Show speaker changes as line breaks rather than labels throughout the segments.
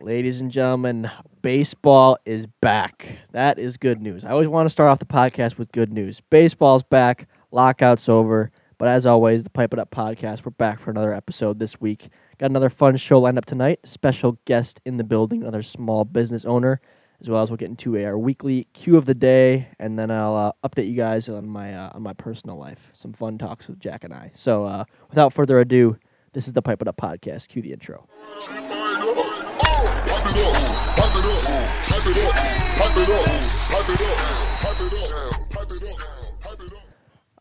Ladies and gentlemen, baseball is back. That is good news. I always want to start off the podcast with good news. Baseball's back, lockout's over. But as always, the Pipe It Up podcast, we're back for another episode this week. Got another fun show lined up tonight. Special guest in the building, another small business owner, as well as we'll get into our weekly cue of the day, and then I'll uh, update you guys on my uh, on my personal life. Some fun talks with Jack and I. So uh, without further ado, this is the Pipe It Up podcast. Cue the intro.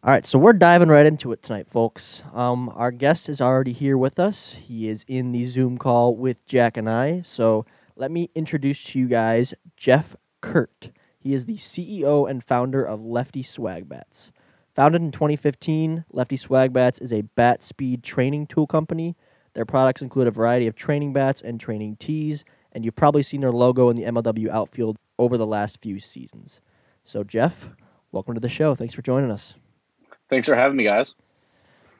All right, so we're diving right into it tonight, folks. Um, our guest is already here with us. He is in the Zoom call with Jack and I. So let me introduce to you guys Jeff Kurt. He is the CEO and founder of Lefty Swag Bats. Founded in 2015, Lefty Swag Bats is a bat speed training tool company. Their products include a variety of training bats and training tees, and you've probably seen their logo in the MLW outfield over the last few seasons. So, Jeff, welcome to the show. Thanks for joining us.
Thanks for having me, guys.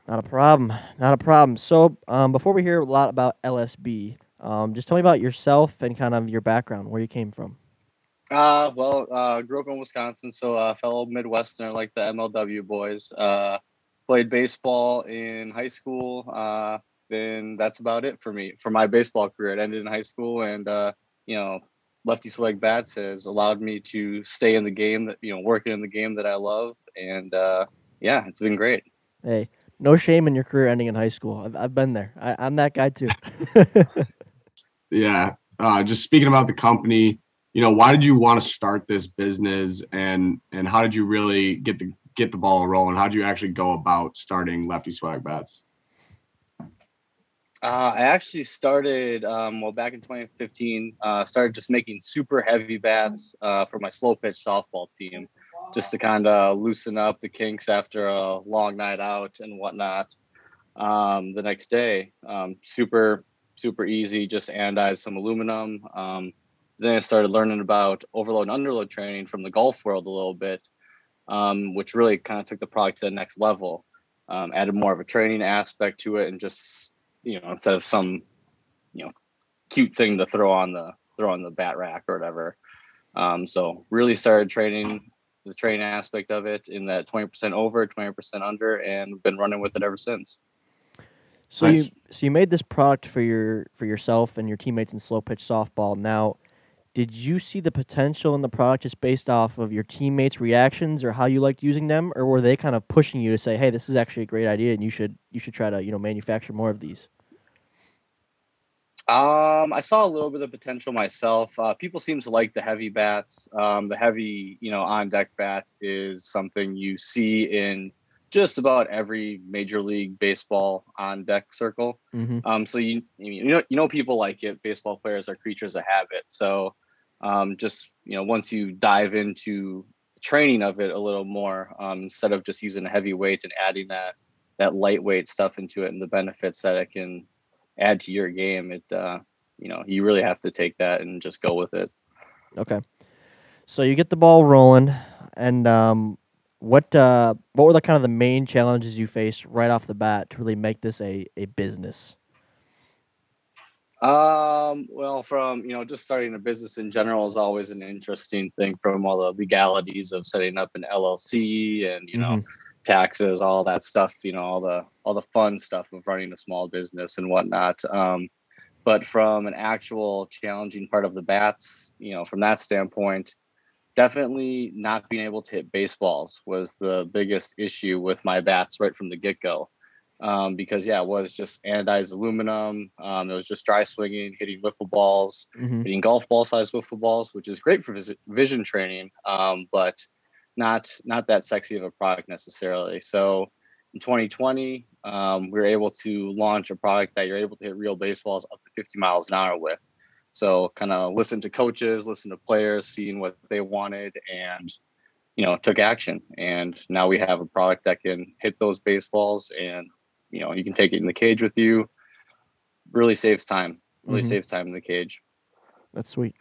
Not a problem. Not a problem. So, um, before we hear a lot about LSB, um, just tell me about yourself and kind of your background, where you came from.
Uh, well, uh, grew up in Wisconsin, so uh, fellow Midwesterner like the MLW boys. Uh, played baseball in high school. Then that's about it for me for my baseball career. It ended in high school, and uh, you know, lefty swag bats has allowed me to stay in the game that you know, working in the game that I love, and uh, yeah, it's been great.
Hey, no shame in your career ending in high school. I've, I've been there. I, I'm that guy too.
Yeah. Uh, just speaking about the company, you know, why did you want to start this business and and how did you really get the get the ball rolling? How did you actually go about starting Lefty Swag Bats?
Uh, I actually started um, well back in 2015. Uh, started just making super heavy bats uh, for my slow pitch softball team, just to kind of loosen up the kinks after a long night out and whatnot. Um, the next day, um, super super easy, just anodize some aluminum. Um, then I started learning about overload and underload training from the golf world a little bit, um, which really kind of took the product to the next level. Um, added more of a training aspect to it, and just you know instead of some you know cute thing to throw on the throw on the bat rack or whatever. Um, so really started training the training aspect of it in that 20% over, 20% under, and been running with it ever since.
So
Nice.
you so you made this product for your for yourself and your teammates in slow pitch softball. Now, did you see the potential in the product just based off of your teammates' reactions or how you liked using them, or were they kind of pushing you to say, "Hey, this is actually a great idea, and you should you should try to you know manufacture more of these"?
Um, I saw a little bit of potential myself. Uh, people seem to like the heavy bats. Um, the heavy, you know, on deck bat is something you see in just about every major league baseball on deck circle.
Mm-hmm.
Um, so you you know you know people like it. Baseball players are creatures of habit. So um, just you know once you dive into training of it a little more, um, instead of just using a heavy weight and adding that that lightweight stuff into it and the benefits that it can add to your game, it uh, you know you really have to take that and just go with it.
Okay. So you get the ball rolling, and um, what uh, what were the kind of the main challenges you faced right off the bat to really make this a, a business?
Um, well, from you know, just starting a business in general is always an interesting thing. From all the legalities of setting up an LLC and you know, taxes, all that stuff. You know, all the all the fun stuff of running a small business and whatnot. Um, but from an actual challenging part of the bats, you know, from that standpoint, definitely not being able to hit baseballs was the biggest issue with my bats right from the get go um, because yeah, it was just anodized aluminum. Um, it was just dry swinging, hitting wiffle balls,
Mm-hmm.
hitting golf ball size wiffle balls, which is great for vis- vision training, um, but not not that sexy of a product necessarily. So in 2020, um, we were able to launch a product that you're able to hit real baseballs up to 50 miles an hour with. So kind of listen to coaches, listen to players, seeing what they wanted, and you know took action. And now we have a product that can hit those baseballs, and you know you can take it in the cage with you. Really saves time. Really
Mhm.
saves time in the cage.
That's sweet.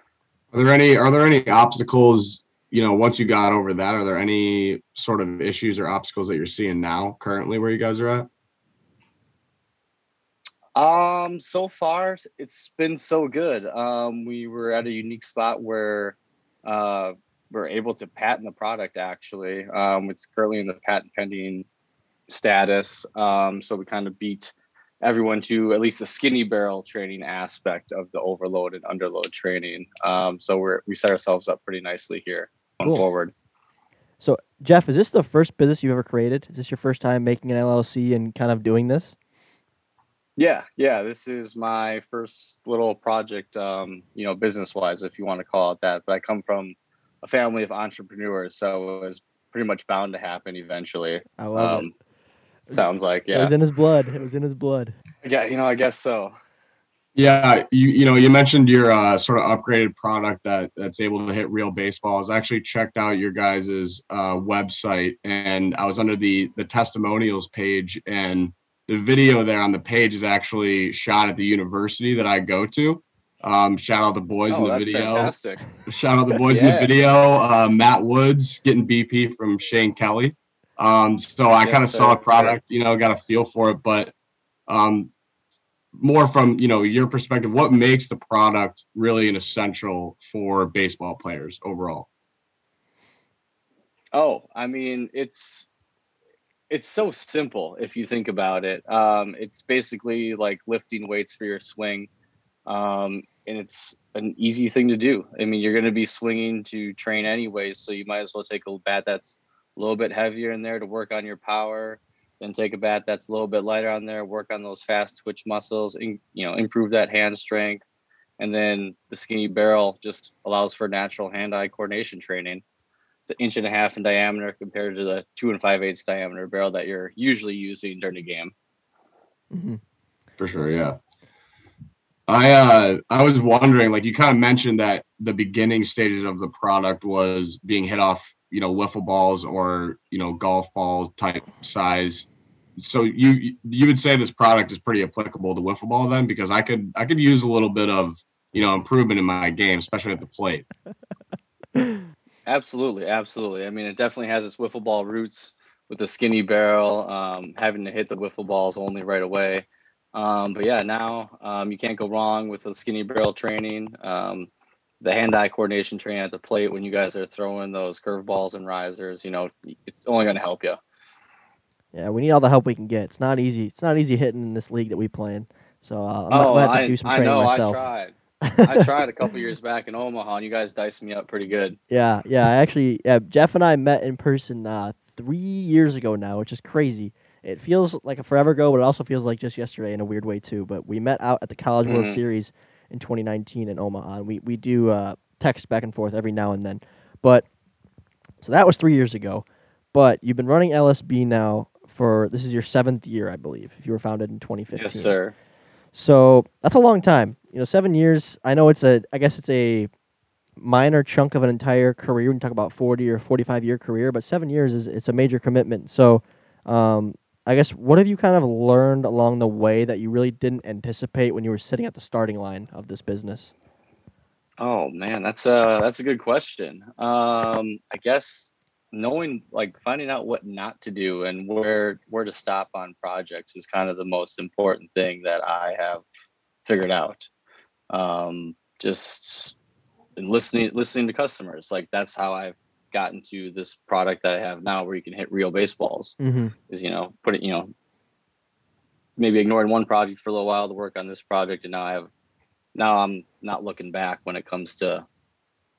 Are there any are there any obstacles, you know, once you got over that, are there any sort of issues or obstacles that you're seeing now currently where you guys are at?
Um, so far it's been so good. Um, we were at a unique spot where uh, we're able to patent the product. Actually, um, it's currently in the patent pending status. Um, so we kind of beat everyone to at least the skinny barrel training aspect of the overload and underload training. Um, so we're we set ourselves up pretty nicely here
Cool.
forward.
So, Jeff, is this the first business you've ever created? Is this your first time making an LLC and kind of doing this?
Yeah, yeah. This is my first little project, um, you know, business wise, if you want to call it that. But I come from a family of entrepreneurs, so it was pretty much bound to happen eventually.
I love
Um, sounds like,
it. It was in his blood. It was in his blood.
Yeah, you know, I guess so.
Yeah, you you know you mentioned your uh, sort of upgraded product that that's able to hit real baseballs. I actually checked out your guys's uh, website and I was under the the testimonials page and the video there on the page is actually shot at the university that I go to. Um, shout out the boys
oh,
in the
that's
video.
fantastic.
Shout out the boys in the video. Uh, Matt Woods getting BP from Shane Kelly. Um, so I
Yes,
kind of saw a product, you know, got a feel for it, but um, more from you know your perspective, what makes the product really an essential for baseball players overall?
Oh, I mean, it's it's so simple if you think about it. Um, it's basically like lifting weights for your swing, um, and it's an easy thing to do. I mean, you're going to be swinging to train anyways, so you might as well take a bat that's a little bit heavier in there to work on your power. Then take a bat that's a little bit lighter on there, work on those fast twitch muscles, and you know, improve that hand strength. And then the skinny barrel just allows for natural hand-eye coordination training it's an inch and a half in diameter compared to the two and five eighths diameter barrel that you're usually using during the game.
hmm
For sure, yeah. I uh I was wondering, like you kind of mentioned that the beginning stages of the product was being hit off, you know, wiffle balls or you know golf ball type size. So you you would say this product is pretty applicable to wiffle ball then, because I could I could use a little bit of you know improvement in my game, especially at the plate.
Absolutely, absolutely. I mean, it definitely has its wiffle ball roots with the skinny barrel, um, having to hit the wiffle balls only right away. Um, but yeah, now um, you can't go wrong with the skinny barrel training. The hand-eye coordination training at the plate when you guys are throwing those curveballs and risers, you know, it's only going to help you.
Yeah, we need all the help we can get. It's not easy. It's not easy hitting in this league that we play in. So uh, I might,
Oh,
might have to
I,
do some
I
training
know.
myself.
I tried. I tried a couple years back in Omaha, and you guys diced me up pretty good.
Yeah, yeah. I actually, yeah, Jeff and I met in person uh, three years ago now, which is crazy. It feels like a forever ago, but it also feels like just yesterday in a weird way too. But we met out at the College World
Mhm.
Series in 2019 in Omaha, and we we do uh, text back and forth every now and then. But so that was three years ago. But you've been running LSB now for this is your seventh year, I believe. If you were founded in 2015.
Yes, sir.
So that's a long time. You know, seven years. I know it's a. I guess it's a minor chunk of an entire career. When you talk about forty or forty-five year career, but seven years is it's a major commitment. So, um, I guess what have you kind of learned along the way that you really didn't anticipate when you were sitting at the starting line of this business?
Oh man, that's a that's a good question. Um, I guess knowing like finding out what not to do and where where to stop on projects is kind of the most important thing that I have figured out. Um, just listening listening to customers, like that's how I've gotten to this product that I have now, where you can hit real baseballs.
Mm-hmm.
Is you know put it you know maybe ignoring one project for a little while to work on this project, and now I have now I'm not looking back when it comes to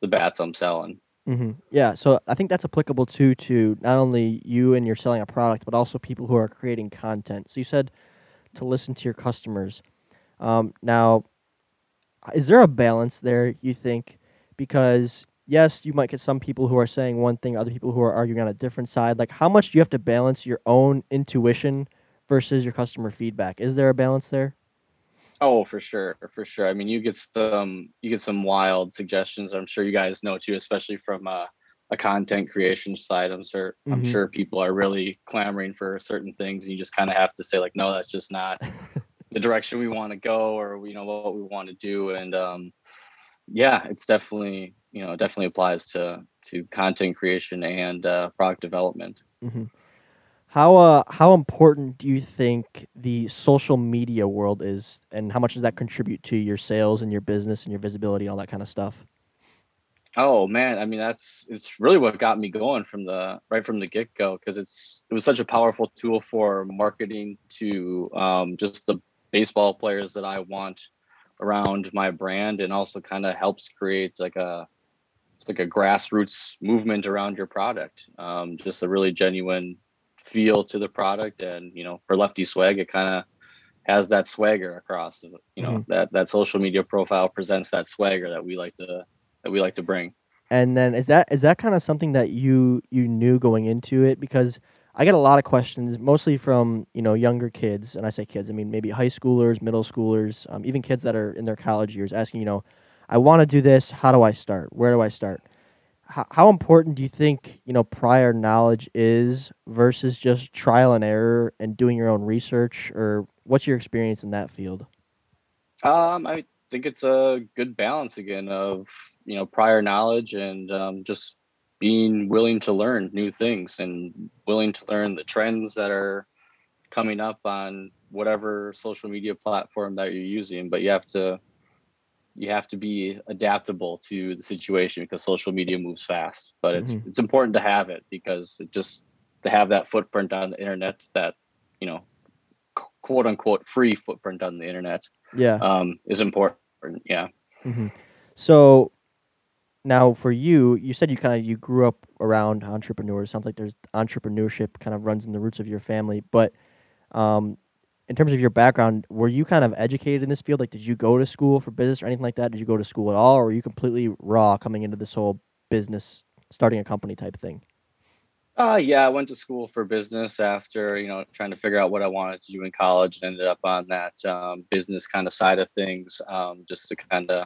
the bats I'm selling.
Mm-hmm. Yeah, so I think that's applicable too to not only you and you're selling a product, but also people who are creating content. So you said to listen to your customers. Um, now, is there a balance there? You think because yes, you might get some people who are saying one thing, other people who are arguing on a different side. Like, how much do you have to balance your own intuition versus your customer feedback? Is there a balance there?
Oh, for sure, for sure. I mean, you get some you get some wild suggestions. I'm sure you guys know too, especially from a, a content creation side. I'm sure I'm
Mhm.
sure people are really clamoring for certain things, and you just kind of have to say like, no, that's just not the direction we want to go, or you know what we want to do. And um, yeah, it's definitely you know definitely applies to to content creation and uh, product development.
hmm How uh how important do you think the social media world is, and how much does that contribute to your sales and your business and your visibility, all that kind of stuff?
Oh man, I mean that's it's really what got me going from the right from the get go because it's it was such a powerful tool for marketing to um, just the baseball players that I want around my brand, and also kind of helps create like a like a grassroots movement around your product. Um, just a really genuine feel to the product, and you know, for Lefty Swag, it kind of has that swagger across. You know,
Mhm.
that that social media profile presents that swagger that we like to that we like to bring.
And then is that is that kind of something that you you knew going into it? Because I get a lot of questions, mostly from you know younger kids, and I say kids, I mean maybe high schoolers, middle schoolers, um, even kids that are in their college years, asking, you know, I want to do this. How do I start? Where do I start? How, how important do you think you know prior knowledge is versus just trial and error and doing your own research, or what's your experience in that field?
Um, I think it's a good balance again of you know prior knowledge and um, just being willing to learn new things and willing to learn the trends that are coming up on whatever social media platform that you're using. But you have to you have to be adaptable to the situation because social media moves fast. But it's
Mhm.
it's important to have it because it just to have that footprint on the internet that you know quote unquote free footprint on the internet
Yeah.
um, is important. Yeah.
hmm So now for you, you said you kind of you grew up around entrepreneurs. Sounds like there's entrepreneurship kind of runs in the roots of your family. But um, in terms of your background, were you kind of educated in this field? Like, did you go to school for business or anything like that? Did you go to school at all, or were you completely raw coming into this whole business, starting a company type thing?
Uh, yeah, I went to school for business after, you know, trying to figure out what I wanted to do in college and ended up on that um, business kind of side of things um, just to kind of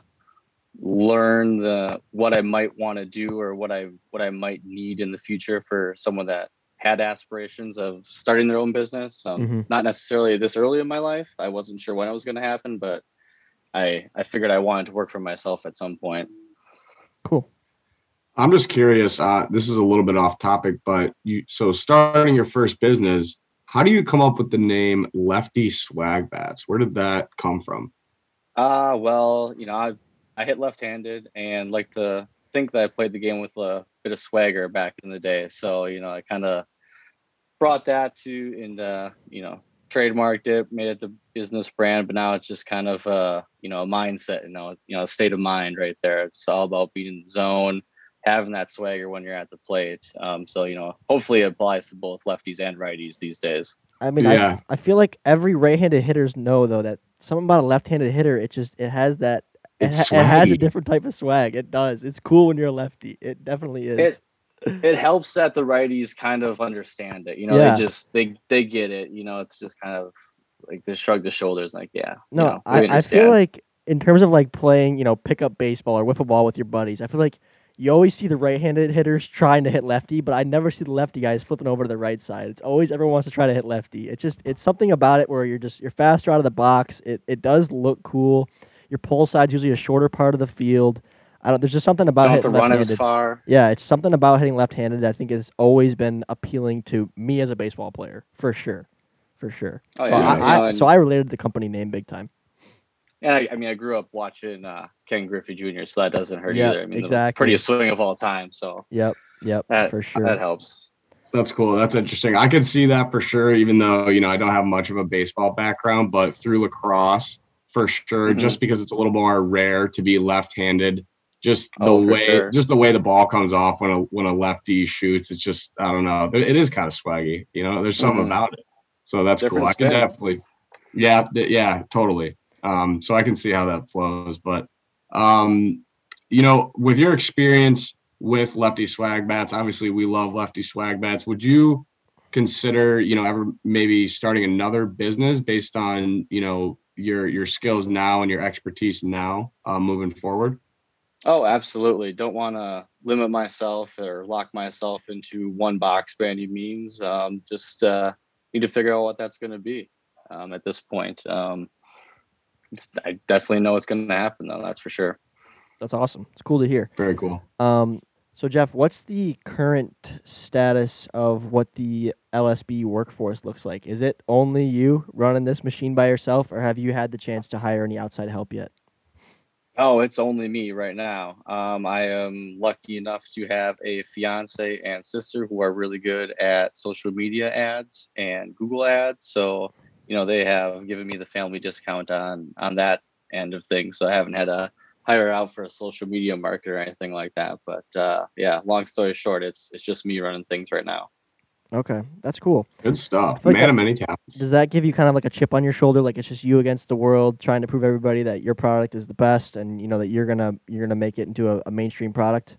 learn the what I might want to do or what I what I might need in the future for someone that had aspirations of starting their own business. Um,
Mhm.
Not necessarily this early in my life. I wasn't sure when it was going to happen, but I I figured I wanted to work for myself at some point.
Cool.
I'm just curious. Uh, this is a little bit off topic, but you so starting your first business, how do you come up with the name Lefty Swag Bats? Where did that come from?
Uh, well, you know, I I hit left-handed and like to think that I played the game with a bit of swagger back in the day. So, you know, I kind of brought that to and uh, you know, trademarked it, made it the business brand, but now it's just kind of uh, you know, a mindset, you know, you know, a state of mind right there. It's all about being in the zone, having that swagger when you're at the plate. Um, so, you know, hopefully it applies to both lefties and righties these days.
I mean,
Yeah.
I, I feel like every right-handed hitters know though that something about a left-handed hitter, it just it has that it,
It's
ha- it has a different type of swag. It does. It's cool when you're a lefty. It definitely is.
It- it helps that the righties kind of understand it. You know,
Yeah.
they just they they get it. You know, it's just kind of like they shrug the shoulders, like yeah. you
no,
know,
I, I feel like in terms of like playing, you know, pickup baseball or wiffle ball with your buddies, I feel like you always see the right-handed hitters trying to hit lefty, but I never see the lefty guys flipping over to the right side. It's always everyone wants to try to hit lefty. It's just it's something about it where you're just you're faster out of the box. It it does look cool. Your pull side's usually a shorter part of the field. I don't. There's just something about
don't have to
hitting
run as
left-handed.
far.
Yeah, it's something about hitting left-handed that I think has always been appealing to me as a baseball player, for sure, for sure.
Oh,
so
yeah,
I,
you know,
I
and-
so I related to the company name big time.
And I, I mean, I grew up watching uh, Ken Griffey Jr., so that doesn't hurt
Yeah,
either. I mean,
exactly.
prettiest swing of all time, so
Yep, yep,
That-
for sure.
that helps.
That's cool. That's interesting. I could see that for sure, even though, you know, I don't have much of a baseball background, but through lacrosse, for sure,
Mhm.
just because it's a little more rare to be left-handed, just the
Oh,
way
sure.
just the way the ball comes off when a when a lefty shoots, it's just I don't know. It is kind of swaggy, you know. There's something
Mhm.
about it. So that's
Different
cool. I can
spin.
definitely Yeah, yeah, totally. Um so I can see how that flows, but um you know, with your experience with lefty swag bats, obviously we love lefty swag bats. Would you consider, you know, ever maybe starting another business based on, you know, your your skills now and your expertise now uh, moving forward?
Oh, absolutely. Don't want to limit myself or lock myself into one box by any means. Um, just uh, need to figure out what that's going to be um, at this point. Um, it's, I definitely know it's going to happen, though. That's for sure.
That's awesome. It's cool to hear.
Very cool.
Um, So Jeff, what's the current status of what the LSB workforce looks like? Is it only you running this machine by yourself, or have you had the chance to hire any outside help yet?
Oh, it's only me right now. Um, I am lucky enough to have a fiance and sister who are really good at social media ads and Google ads. So, you know, they have given me the family discount on on that end of things. So I haven't had to hire out for a social media marketer or anything like that. But uh, yeah, long story short, it's it's just me running things right now.
Okay, that's cool.
Good stuff.
like
Man
that-
of many talents.
Does that give you kind of like a chip on your shoulder, like it's just you against the world, trying to prove everybody that your product is the best, and you know that you're gonna you're gonna make it into a, a mainstream product?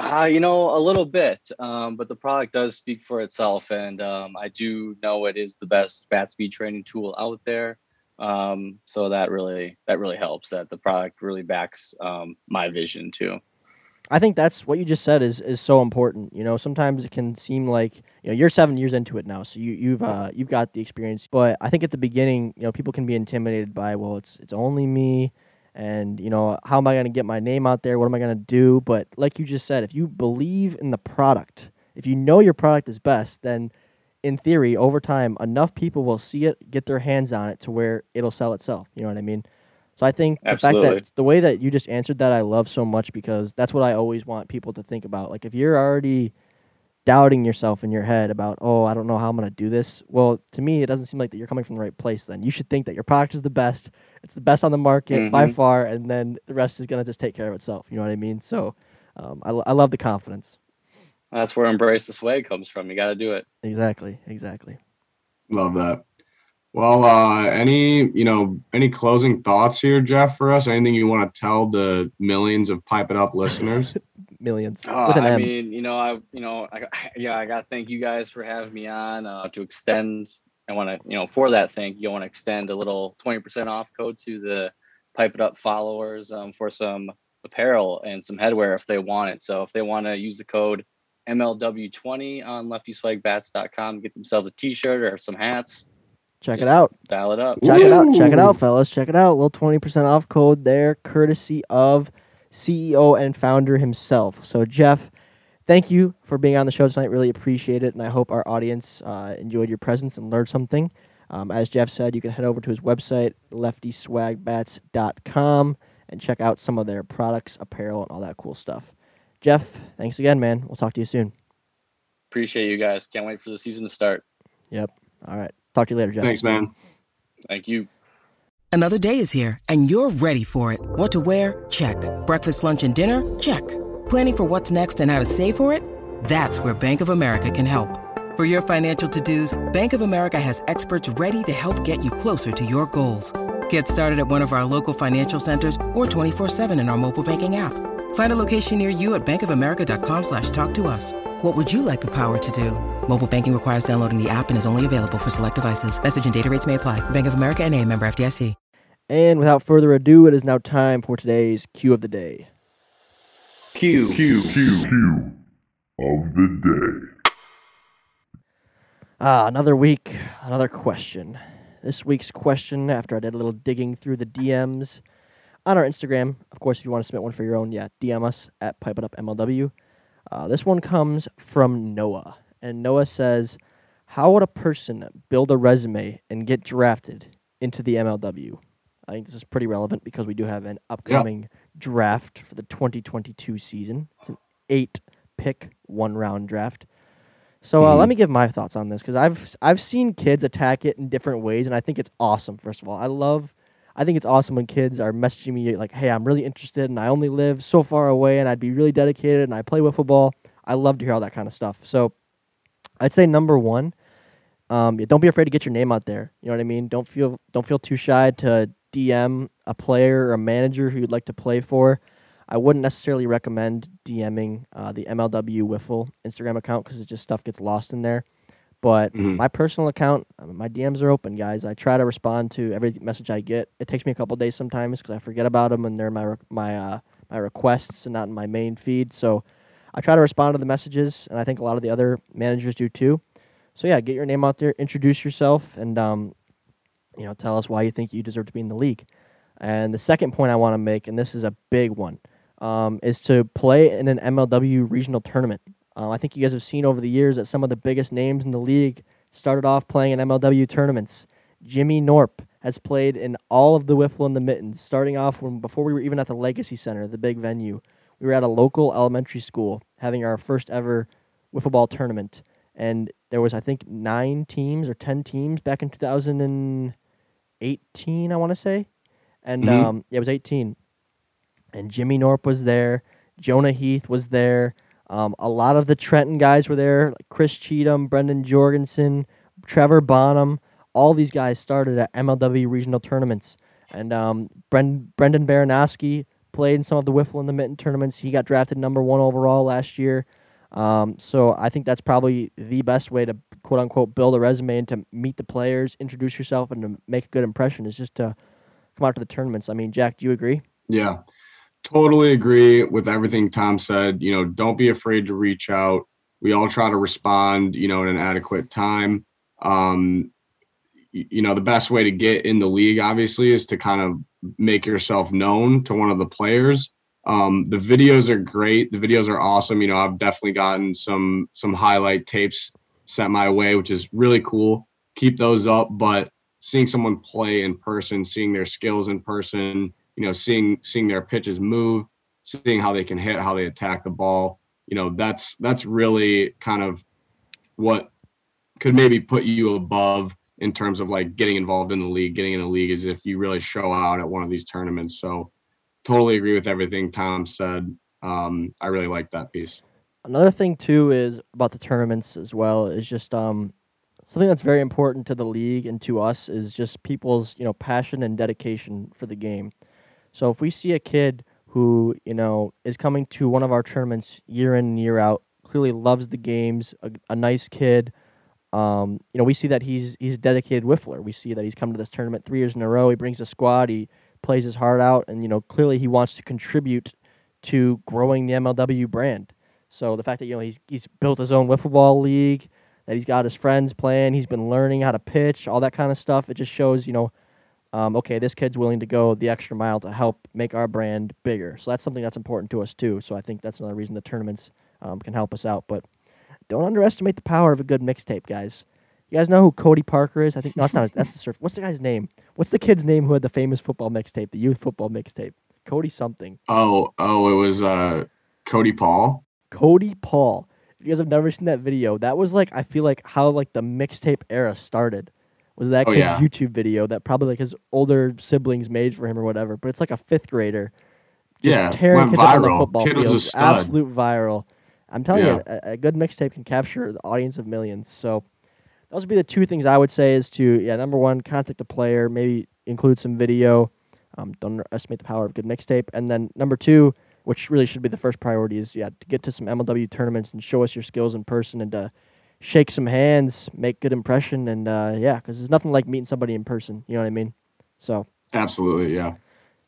Uh, you know, a little bit, um, but the product does speak for itself, and um, I do know it is the best bat speed training tool out there. Um, so that really that really helps. That the product really backs um, my vision too.
I think that's what you just said is is so important. You know, sometimes it can seem like you know you're seven years into it now, so you you've uh, you've got the experience. But I think at the beginning, you know, people can be intimidated by well, it's it's only me, and you know, how am I going to get my name out there? What am I going to do? But like you just said, if you believe in the product, if you know your product is best, then in theory, over time, enough people will see it, get their hands on it to where it'll sell itself. You know what I mean? So I think the fact that the way that you just answered that I love so much because that's what I always want people to think about. Like if you're already doubting yourself in your head about, oh, I don't know how I'm gonna do this. Well, to me, it doesn't seem like that you're coming from the right place. Then you should think that your product is the best. It's the best on the market by
Mhm.
far, and then the rest is gonna just take care of itself. You know what I mean? So um, I, I love the confidence.
That's where embrace the swag comes from. You got to do it.
Exactly. Exactly.
Love that. Well, uh, any you know any closing thoughts here, Jeff, for us? Anything you want to tell the millions of Pipe It Up listeners?
Millions
Uh,
with an
I
M.
mean, you know, I, you know, I, yeah, I got to thank you guys for having me on uh, to extend. I want to, you know, for that thank you, I want to extend a little 20% off code to the Pipe It Up followers um, for some apparel and some headwear if they want it. So if they want to use the code MLW20 on leftyswagbats.com, get themselves a t-shirt or some hats,
Check it out.
dial it up.
Check it out. Check it out, fellas. Check it out. little 20% off code there, courtesy of CEO and founder himself. So, Jeff, thank you for being on the show tonight. Really appreciate it. And I hope our audience uh, enjoyed your presence and learned something. Um, as Jeff said, you can head over to his website, leftyswagbats.com, and check out some of their products, apparel, and all that cool stuff. Jeff, thanks again, man. We'll talk to you soon.
Appreciate you guys. Can't wait for the season to start. Yep.
All right. Talk to you later, Jeff.
Thanks, man.
Thank you.
Another day is here, and you're ready for it. What to wear? Check. Breakfast, lunch, and dinner? Check. Planning for what's next and how to save for it? That's where Bank of America can help. For your financial to-dos, Bank of America has experts ready to help get you closer to your goals. Get started at one of our local financial centers or 24-7 in our mobile banking app. Find a location near you at bankofamerica.com slash talk to us. What would you like the power to do? Mobile banking requires downloading the app and is only available for select devices. Message and data rates may apply. Bank of America and a member FDIC.
And without further ado, it is now time for today's cue of the day.
Q.
Q, Q, Q of the day.
Ah, another week, another question. This week's question, after I did a little digging through the DMs on our Instagram, of course, if you want to submit one for your own, yeah, DM us at Pipe It Up MLW. Uh, this one comes from Noah, and Noah says, "How would a person build a resume and get drafted into the MLW?" I think this is pretty relevant because we do have an upcoming draft for the 2022 season. It's an eight-pick, one-round draft. So uh, let
Mhm.
me give my thoughts on this because I've I've seen kids attack it in different ways, and I think it's awesome. First of all, I love, I think it's awesome when kids are messaging me like, "Hey, I'm really interested, and I only live so far away, and I'd be really dedicated, and I play wiffle ball." I love to hear all that kind of stuff. So, I'd say number one, um, don't be afraid to get your name out there. You know what I mean? Don't feel don't feel too shy to DM a player or a manager who you'd like to play for. I wouldn't necessarily recommend DMing uh, the MLW Wiffle Instagram account because it just stuff gets lost in there. But
Mhm.
my personal account, uh, my DMs are open, guys. I try to respond to every message I get. It takes me a couple days sometimes because I forget about them and they're my my uh, my requests and not in my main feed. So I try to respond to the messages, and I think a lot of the other managers do too. So yeah, get your name out there, introduce yourself, and um, you know, tell us why you think you deserve to be in the league. And the second point I want to make, and this is a big one, um, is to play in an MLW regional tournament. Uh, I think you guys have seen over the years that some of the biggest names in the league started off playing in MLW tournaments. Jimmy Norp has played in all of the Wiffle and the Mittens, starting off when before we were even at the Legacy Center, the big venue. We were at a local elementary school having our first ever wiffle ball tournament, and there was I think nine teams or ten teams back in 2018, I want to say, and
Mhm.
um, yeah, it was 18. And Jimmy Norp was there, Jonah Heath was there. Um, a lot of the Trenton guys were there, like Chris Cheatham, Brendan Jorgensen, Trevor Bonham. All these guys started at MLW regional tournaments. And um, Bren- Brendan Baranowski played in some of the Wiffle and the Mitten tournaments. He got drafted number one overall last year. Um, so I think that's probably the best way to quote unquote build a resume and to meet the players, introduce yourself, and to make a good impression is just to come out to the tournaments. I mean, Jack, do you agree?
Yeah, totally agree with everything Tom said. You know, don't be afraid to reach out. We all try to respond, you know, in an adequate time. Um, you know, the best way to get in the league, obviously, is to kind of make yourself known to one of the players. Um, the videos are great. The videos are awesome. You know, I've definitely gotten some some highlight tapes sent my way, which is really cool. Keep those up, but seeing someone play in person, seeing their skills in person, you know, seeing seeing their pitches move, seeing how they can hit, how they attack the ball, you know, that's that's really kind of what could maybe put you above in terms of like getting involved in the league, getting in the league is if you really show out at one of these tournaments. So totally agree with everything Tom said. Um, I really like that piece.
Another thing too is about the tournaments as well is just um something that's very important to the league and to us is just people's you know passion and dedication for the game. So if we see a kid who you know is coming to one of our tournaments year in and year out, clearly loves the games, a, a nice kid. Um, you know, we see that he's he's a dedicated whiffler. We see that he's come to this tournament three years in a row. He brings a squad. He plays his heart out, and you know, clearly he wants to contribute to growing the MLW brand. So the fact that you know he's he's built his own wiffle ball league, that he's got his friends playing, he's been learning how to pitch, all that kind of stuff. It just shows you know, um, okay, this kid's willing to go the extra mile to help make our brand bigger. So that's something that's important to us too. So I think that's another reason the tournaments um, can help us out. But don't underestimate the power of a good mixtape, guys. You guys know who Cody Parker is? I think no, that's not. That's the surf. What's the guy's name? What's the kid's name who had the famous football mixtape, the youth football mixtape? Cody something.
Oh, oh, it was uh Cody Paul.
Cody Paul. If you guys have never seen that video, that was like I feel like how like the mixtape era started. Was that
Oh,
kid's
yeah.
YouTube video that probably like his older siblings made for him or whatever? But it's like a fifth grader, just
Yeah,
tearing
went
kids up on the football
Kid was
field.
stud.
Absolute viral. I'm telling
Yeah.
you, a, a good mixtape can capture the audience of millions. So those would be the two things I would say is to yeah, number one, contact the player, maybe include some video. Um, don't underestimate the power of good mixtape. And then number two, which really should be the first priority, is yeah, to get to some MLW tournaments and show us your skills in person and to shake some hands, make good impression, and uh, yeah, because there's nothing like meeting somebody in person. You know what I mean? So
Absolutely, yeah.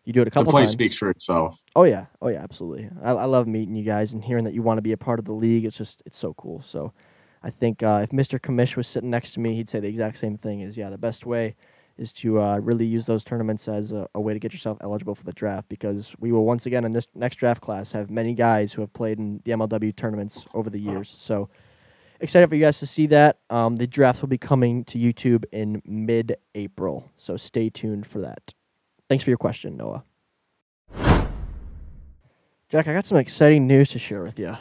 you do it a
The
couple
play
times.
speaks for itself.
Oh yeah, oh yeah, absolutely. I, I love meeting you guys and hearing that you want to be a part of the league. It's just it's so cool. So, I think uh, if Mr. Kamish was sitting next to me, he'd say the exact same thing. Is yeah, the best way is to uh, really use those tournaments as a, a way to get yourself eligible for the draft because we will once again in this next draft class have many guys who have played in the MLW tournaments over the years. So excited for you guys to see that. Um, the draft will be coming to YouTube in mid-April, so stay tuned for that. Thanks for your question, Noah. Jack, I got some exciting news to share with you.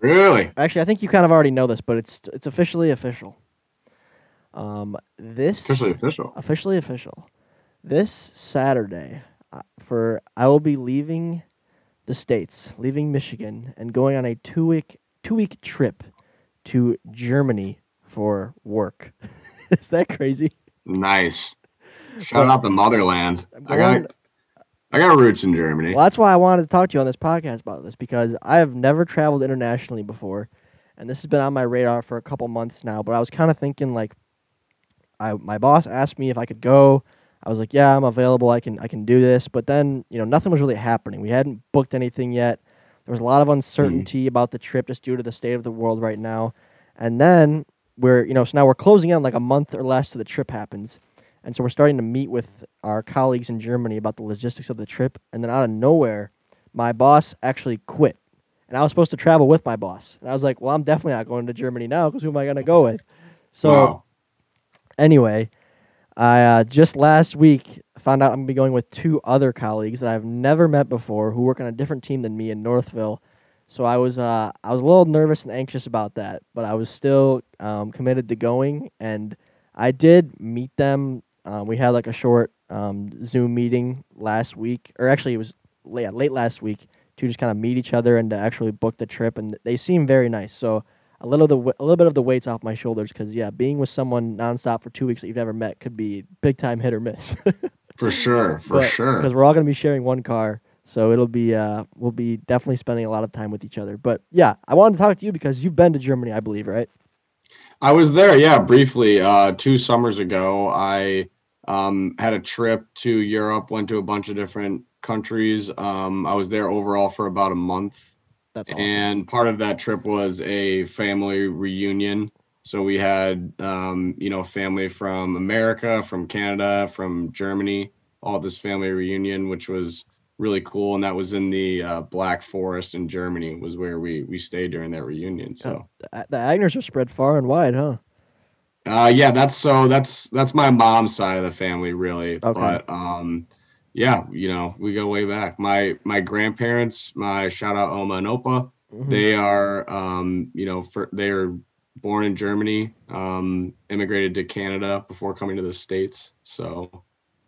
Really?
Actually, I think you kind of already know this, but it's it's officially official. Um, this
Officially official.
officially official. This Saturday, uh, for I will be leaving the states, leaving Michigan, and going on a two week two week trip to Germany for work. Is that crazy?
Nice. Shout out the motherland. I got I got roots in Germany.
Well, that's why I wanted to talk to you on this podcast about this because I have never traveled internationally before, and this has been on my radar for a couple months now. But I was kind of thinking like, I my boss asked me if I could go. I was like, yeah, I'm available. I can I can do this. But then you know nothing was really happening. We hadn't booked anything yet. There was a lot of uncertainty about the trip just due to the state of the world right now. And then we're you know so now we're closing in like a month or less to the trip happens. And so we're starting to meet with our colleagues in Germany about the logistics of the trip. And then out of nowhere, my boss actually quit, and I was supposed to travel with my boss. And I was like, well, I'm definitely not going to Germany now because who am I going to go with? So
Wow.
anyway, I uh, just last week found out I'm gonna be going with two other colleagues that I've never met before who work on a different team than me in Northville. So I was uh, I was a little nervous and anxious about that, but I was still um, committed to going, and I did meet them. Um, we had like a short um, Zoom meeting last week, or actually it was late, late last week to just kind of meet each other and to actually book the trip, and they seem very nice. So a little the a little bit of the weights off my shoulders because yeah, being with someone nonstop for two weeks that you've never met could be big time hit or miss.
For sure. For
because
sure.
Because we're all gonna be sharing one car, so it'll be uh we'll be definitely spending a lot of time with each other. But yeah, I wanted to talk to you because you've been to Germany, I believe, right?
I was there, yeah, briefly. Uh, two summers ago, I um, had a trip to Europe, went to a bunch of different countries. Um, I was there overall for about a month.
That's awesome.
And part of that trip was a family reunion. So we had, um, you know, family from America, from Canada, from Germany, all this family reunion, which was really cool. And that was in the uh, Black Forest in Germany, was where we we stayed during that reunion. So.
the, the Agners are spread far and wide, huh?
Uh, yeah, that's so that's that's my mom's side of the family, really.
Okay.
But um, yeah, you know, we go way back. My my grandparents, my shout out Oma and Opa,
Mhm.
they are um, you know, for they are born in Germany, um, immigrated to Canada before coming to the states. So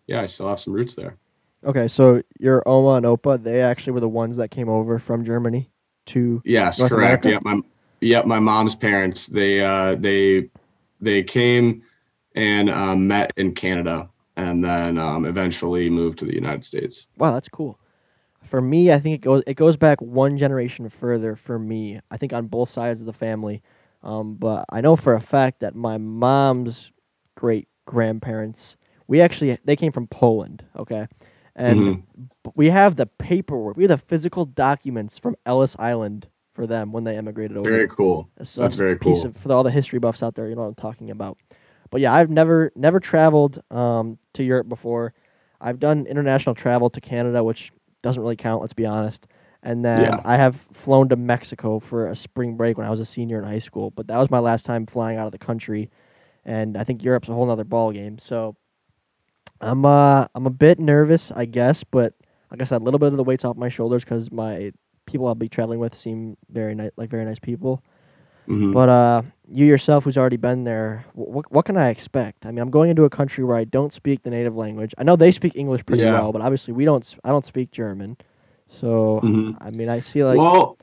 yeah, I still have some roots there.
Okay, so your Oma and Opa, they actually were the ones that came over from Germany to
Yes,
North
correct.
America?
Yep, my yep, my mom's parents. They uh they they came and um, met in Canada and then um, eventually moved to the United States.
Wow, that's cool. For me, I think it goes it goes back one generation further for me. I think on both sides of the family. Um, but I know for a fact that my mom's great grandparents, we actually they came from Poland, okay? And
Mhm.
we have the paperwork, we have the physical documents from Ellis Island for them when they emigrated over.
Very cool.
So
That's
a
very cool.
of for all the history buffs out there. You know what I'm talking about. But yeah, I've never never traveled um, to Europe before. I've done international travel to Canada, which doesn't really count. Let's be honest. And then
Yeah.
I have flown to Mexico for a spring break when I was a senior in high school. But that was my last time flying out of the country. And I think Europe's a whole nother ball game. So I'm uh I'm a bit nervous, I guess, but like I said, a little bit of the weight's off my shoulders because my people I'll be traveling with seem very nice, like very nice people.
Mhm.
But uh, you yourself, who's already been there, what what can I expect? I mean, I'm going into a country where I don't speak the native language. I know they speak English pretty
Yeah.
well, but obviously we don't. I don't speak German, so
Mhm.
I mean, I see like
well,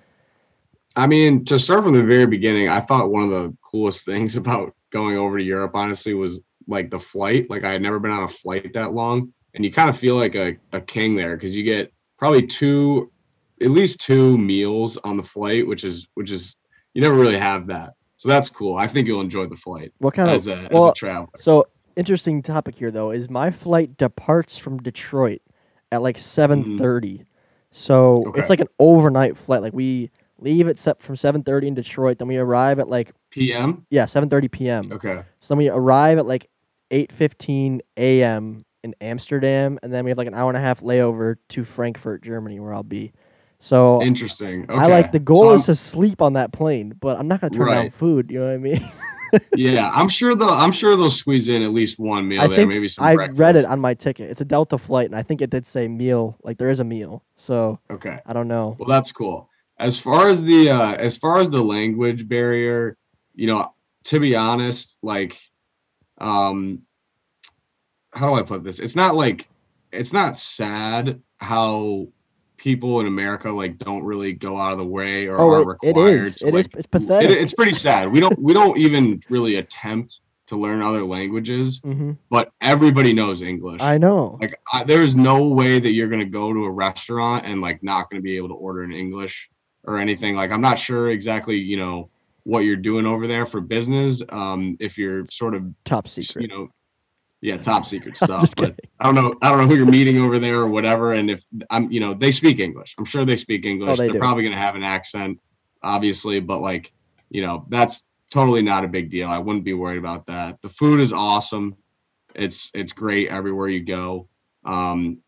I mean, to start from the very beginning, I thought one of the coolest things about going over to Europe, honestly, was like the flight. Like I had never been on a flight that long, and you kind of feel like a, a king there because you get probably two, at least two meals on the flight, which is which is you never really have that. So that's cool. I think you'll enjoy the flight
what kind
as
of.
a
well,
as a traveler.
So interesting topic here though is my flight departs from Detroit at like 7:30. So.
Okay.
it's like an overnight flight. Like we leave at set from 7:30 in Detroit, then we arrive at like
PM.
yeah 7:30 p.m.
Okay.
So then we arrive at like 8:15 a.m. in Amsterdam, and then we have like an hour and a half layover to Frankfurt, Germany, where I'll be. So
Interesting. Okay.
I like the goal
So
is
I'm-
to sleep on that plane, but I'm not gonna turn down food. You know what I mean?
yeah, I'm sure they'll I'm sure they'll squeeze in at least one meal
I
there, maybe some
I
breakfast.
read it on my ticket. It's a Delta flight, and I think it did say meal. Like there is a meal. So
Okay.
I don't know.
Well, that's cool. As far as the uh, as far as the language barrier, you know, to be honest, like, um, how do I put this? It's not like it's not sad how people in America like don't really go out of the way or
Oh,
are
it, it
required
is.
to
It is.
like
It's pathetic.
it, it's pretty sad. We don't we don't even really attempt to learn other languages,
hmm
but everybody knows English.
I know.
Like I, there's no way that you're gonna go to a restaurant and like not gonna be able to order in English or anything. Like I'm not sure exactly, you know, what you're doing over there for business. Um, if you're sort of,
Top secret, you
know, yeah, top secret stuff. But. I don't know. I don't know who you're meeting over there or whatever. And if I'm, you know, they speak English. I'm sure they speak English.
Oh, they
They're
do.
probably gonna have an accent, obviously, but like, you know, that's totally not a big deal. I wouldn't be worried about that. The food is awesome. It's it's great everywhere you go. Um,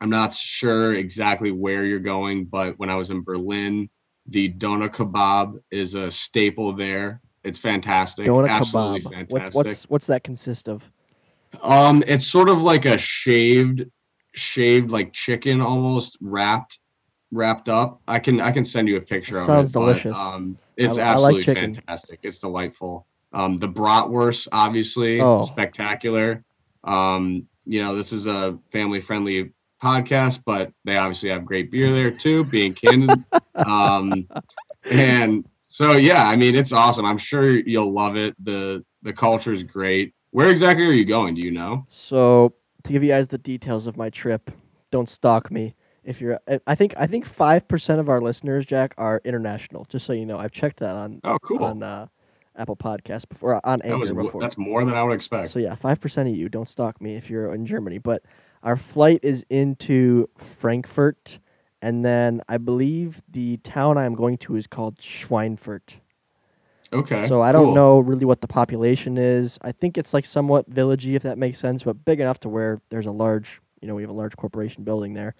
I'm not sure exactly where you're going, but when I was in Berlin, the doner kebab is a staple there. It's fantastic.
Donut
Absolutely
kebab.
fantastic.
What's what's what's that consist of?
Um, it's sort of like a shaved, shaved like chicken almost wrapped, wrapped up. I can I can send you a picture of
Sounds
it. but,
delicious.
um, it's
I- I like
absolutely fantastic. It's delightful. Um, the bratwurst, obviously,
Oh.
spectacular. Um, you know, this is a family friendly podcast, but they obviously have great beer there too, being candid. um, and so yeah, I mean, it's awesome. I'm sure you'll love it. the The culture is great. Where exactly are you going? Do you know?
So to give you guys the details of my trip, don't stalk me. If you're, I- think I think five percent of our listeners, Jack, are international. Just so you know, I've checked that on
Oh, cool.
on uh, Apple Podcasts before, on
That was
before.
that's more than I would expect.
So yeah, five percent of you don't stalk me if you're in Germany. But our flight is into Frankfurt, and then I believe the town I'm going to is called Schweinfurt.
Okay.
So I don't
cool.
know really what the population is. I think it's like somewhat villagey, if that makes sense, but big enough to where there's a large, you know, we have a large corporation building there.